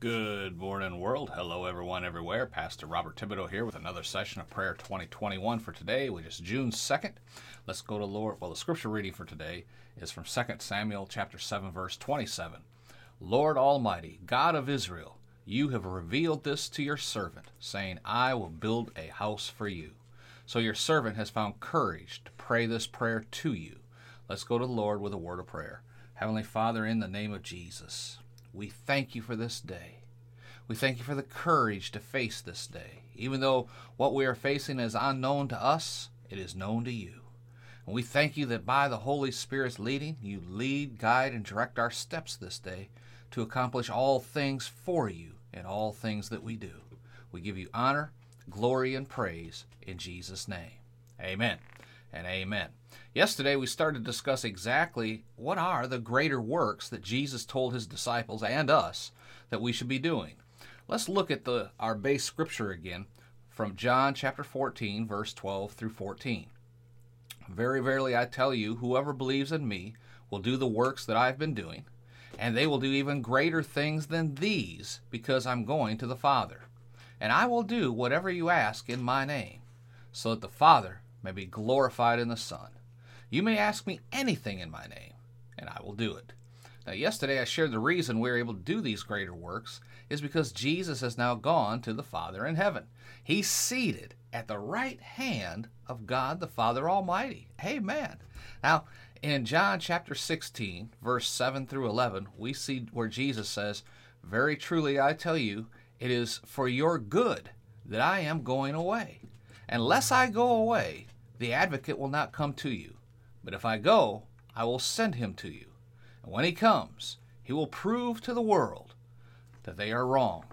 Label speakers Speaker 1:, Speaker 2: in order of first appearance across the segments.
Speaker 1: Good morning, world. Hello, everyone, everywhere. Pastor Robert Thibodeau here with another session of Prayer 2021 for today, which is June 2nd. Let's go to Lord. Well, the scripture reading for today is from 2 Samuel chapter 7, verse 27. Lord Almighty, God of Israel, you have revealed this to your servant, saying, I will build a house for you. So your servant has found courage to pray this prayer to you. Let's go to the Lord with a word of prayer. Heavenly Father, in the name of Jesus, we thank you for this day. We thank you for the courage to face this day. Even though what we are facing is unknown to us, it is known to you. And we thank you that by the Holy Spirit's leading, you lead, guide, and direct our steps this day to accomplish all things for you in all things that we do. We give you honor, glory, and praise in Jesus' name. Amen and amen. Yesterday, we started to discuss exactly what are the greater works that Jesus told his disciples and us that we should be doing. Let's look at the, our base scripture again from John chapter 14, verse 12 through 14. Very verily I tell you, whoever believes in me will do the works that I've been doing, and they will do even greater things than these, because I'm going to the Father. And I will do whatever you ask in my name, so that the Father may be glorified in the Son. You may ask me anything in my name, and I will do it. Now, yesterday I shared the reason we're able to do these greater works is because Jesus has now gone to the Father in heaven. He's seated at the right hand of God the Father Almighty. Amen. Now, in John chapter 16, verse 7 through 11, we see where Jesus says, Very truly I tell you, it is for your good that I am going away. Unless I go away, the advocate will not come to you. But if I go, I will send him to you. And when he comes, he will prove to the world that they are wrong.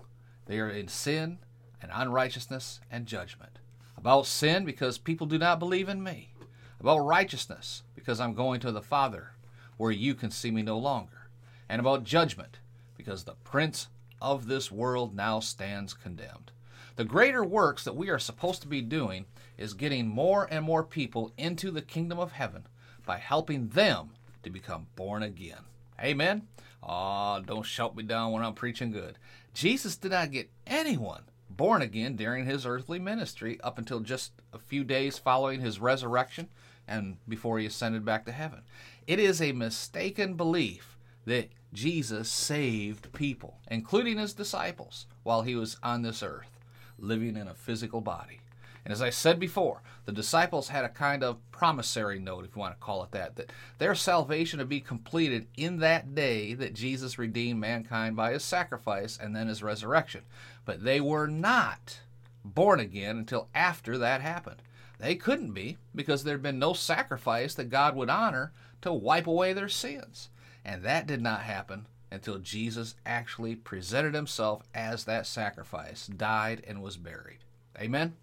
Speaker 1: They are in sin and unrighteousness and judgment. About sin, because people do not believe in me. About righteousness, because I'm going to the Father, where you can see me no longer. And about judgment, because the prince of this world now stands condemned. The greater works that we are supposed to be doing is getting more and more people into the kingdom of heaven by helping them to become born again. Amen. Ah, oh, don't shout me down when I'm preaching good. Jesus did not get anyone born again during his earthly ministry up until just a few days following his resurrection and before he ascended back to heaven. It is a mistaken belief that Jesus saved people, including his disciples, while he was on this earth, living in a physical body. And as I said before, the disciples had a kind of promissory note, if you want to call it that, that their salvation would be completed in that day that Jesus redeemed mankind by his sacrifice and then his resurrection. But they were not born again until after that happened. They couldn't be because there had been no sacrifice that God would honor to wipe away their sins. And that did not happen until Jesus actually presented himself as that sacrifice, died, and was buried. Amen?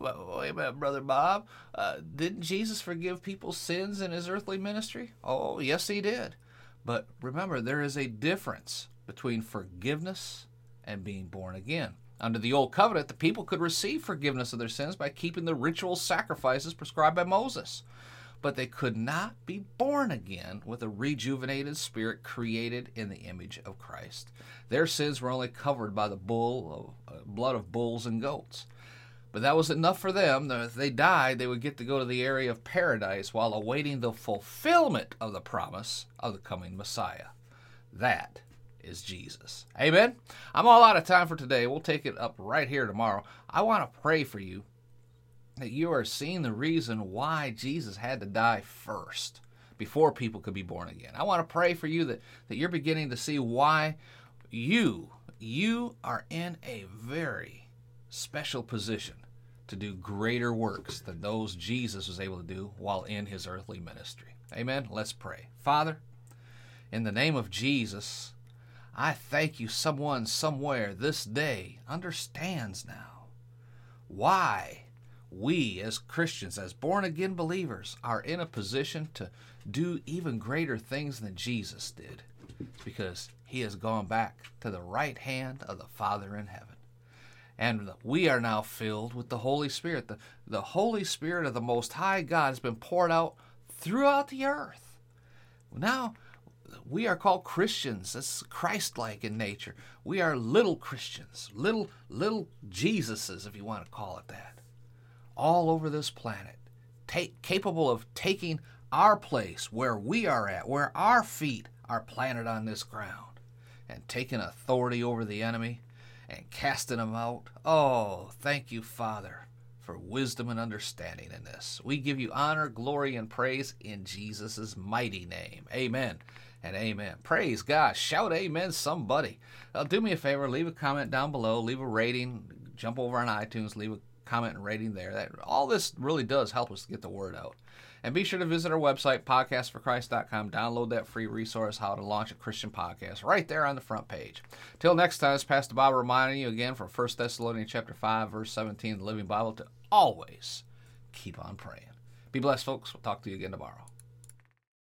Speaker 1: Wait a minute, Brother Bob. Uh, didn't Jesus forgive people's sins in his earthly ministry? Oh, yes, he did. But remember, there is a difference between forgiveness and being born again. Under the Old Covenant, the people could receive forgiveness of their sins by keeping the ritual sacrifices prescribed by Moses. But they could not be born again with a rejuvenated spirit created in the image of Christ. Their sins were only covered by the bull, uh, blood of bulls and goats. But that was enough for them. If they died, they would get to go to the area of paradise while awaiting the fulfillment of the promise of the coming Messiah. That is Jesus. Amen. I'm all out of time for today. We'll take it up right here tomorrow. I want to pray for you that you are seeing the reason why Jesus had to die first before people could be born again. I want to pray for you that, that you're beginning to see why you you are in a very special position to do greater works than those Jesus was able to do while in his earthly ministry. Amen. Let's pray. Father, in the name of Jesus, I thank you someone somewhere this day understands now why we as Christians, as born again believers, are in a position to do even greater things than Jesus did because he has gone back to the right hand of the Father in heaven and we are now filled with the Holy Spirit. The, the Holy Spirit of the Most High God has been poured out throughout the earth. Now, we are called Christians. That's Christ-like in nature. We are little Christians, little little Jesuses, if you want to call it that, all over this planet, take, capable of taking our place where we are at, where our feet are planted on this ground, and taking authority over the enemy and casting them out. Oh, thank you, Father, for wisdom and understanding in this. We give you honor, glory, and praise in Jesus' mighty name. Amen and amen. Praise God. Shout amen, somebody. Uh, do me a favor, leave a comment down below, leave a rating, jump over on iTunes, leave a comment and rating there. That all this really does help us to get the word out. And be sure to visit our website, podcastforchrist.com. Download that free resource, How to Launch a Christian Podcast, right there on the front page. Till next time, it's Pastor Bob reminding you again from 1 Thessalonians chapter 5, verse 17, the Living Bible, to always keep on praying. Be blessed, folks. We'll talk to you again tomorrow.